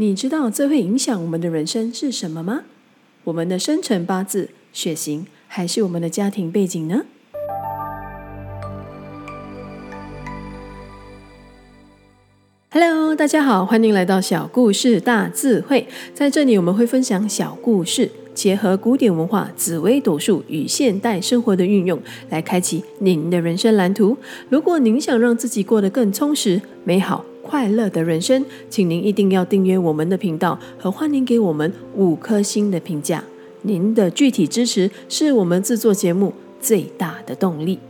你知道最会影响我们的人生是什么吗？我们的生辰八字、血型，还是我们的家庭背景呢？Hello，大家好，欢迎来到小故事大智慧。在这里，我们会分享小故事，结合古典文化、紫微斗数与现代生活的运用，来开启您的人生蓝图。如果您想让自己过得更充实、美好，快乐的人生，请您一定要订阅我们的频道和欢迎给我们五颗星的评价。您的具体支持是我们制作节目最大的动力。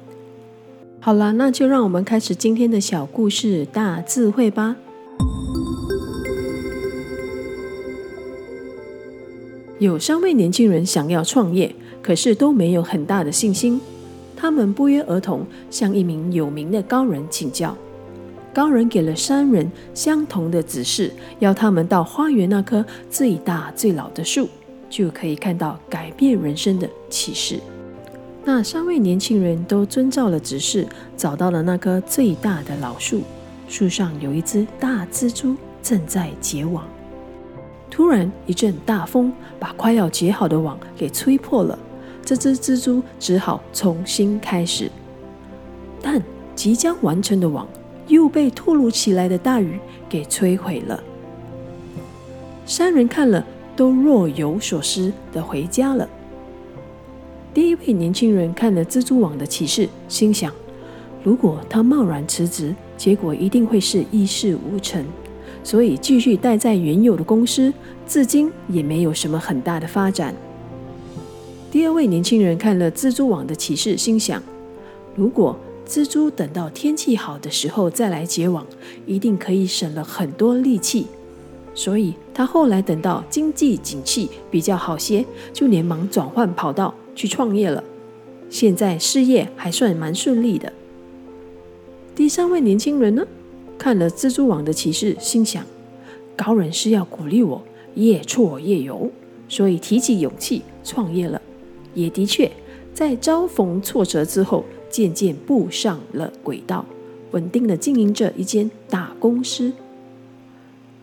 好了，那就让我们开始今天的小故事大智慧吧。有三位年轻人想要创业，可是都没有很大的信心。他们不约而同向一名有名的高人请教。高人给了三人相同的指示，要他们到花园那棵最大最老的树，就可以看到改变人生的启示。那三位年轻人都遵照了指示，找到了那棵最大的老树，树上有一只大蜘蛛正在结网。突然一阵大风把快要结好的网给吹破了，这只蜘蛛只好重新开始。但即将完成的网。又被突如其来的大雨给摧毁了。三人看了，都若有所思的回家了。第一位年轻人看了蜘蛛网的启示，心想：如果他贸然辞职，结果一定会是一事无成，所以继续待在原有的公司，至今也没有什么很大的发展。第二位年轻人看了蜘蛛网的启示，心想：如果蜘蛛等到天气好的时候再来结网，一定可以省了很多力气。所以他后来等到经济景气比较好些，就连忙转换跑道去创业了。现在事业还算蛮顺利的。第三位年轻人呢，看了蜘蛛网的启示，心想：高人是要鼓励我越挫越勇，所以提起勇气创业了。也的确，在遭逢挫折之后。渐渐步上了轨道，稳定的经营着一间大公司。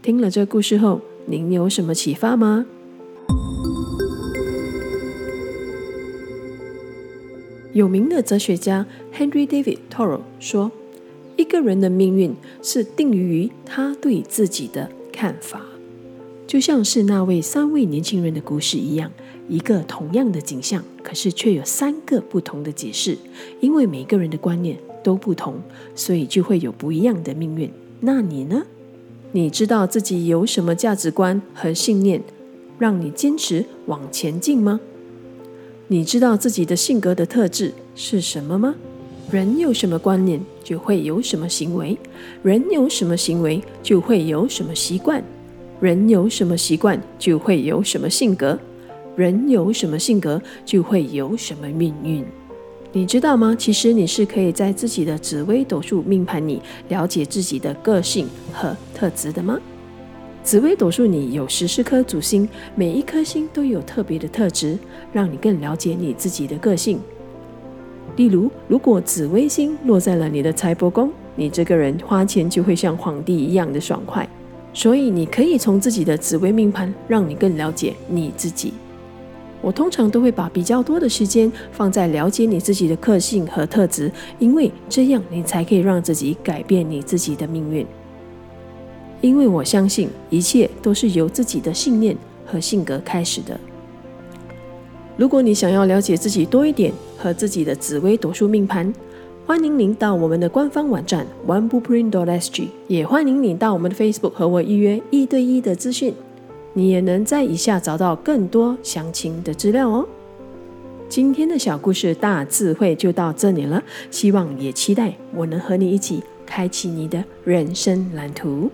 听了这故事后，您有什么启发吗？有名的哲学家 Henry David Thoreau 说：“一个人的命运是定于于他对自己的看法。”就像是那位三位年轻人的故事一样，一个同样的景象，可是却有三个不同的解释。因为每个人的观念都不同，所以就会有不一样的命运。那你呢？你知道自己有什么价值观和信念，让你坚持往前进吗？你知道自己的性格的特质是什么吗？人有什么观念，就会有什么行为；人有什么行为，就会有什么习惯。人有什么习惯，就会有什么性格；人有什么性格，就会有什么命运。你知道吗？其实你是可以在自己的紫微斗数命盘里了解自己的个性和特质的吗？紫微斗数里有十四颗主星，每一颗星都有特别的特质，让你更了解你自己的个性。例如，如果紫微星落在了你的财帛宫，你这个人花钱就会像皇帝一样的爽快。所以，你可以从自己的紫微命盘，让你更了解你自己。我通常都会把比较多的时间放在了解你自己的个性和特质，因为这样你才可以让自己改变你自己的命运。因为我相信一切都是由自己的信念和性格开始的。如果你想要了解自己多一点和自己的紫微斗数命盘，欢迎您到我们的官方网站 oneblueprint.sg，也欢迎您到我们的 Facebook 和我预约一对一的资讯。你也能在以下找到更多详情的资料哦。今天的小故事大智慧就到这里了，希望也期待我能和你一起开启你的人生蓝图。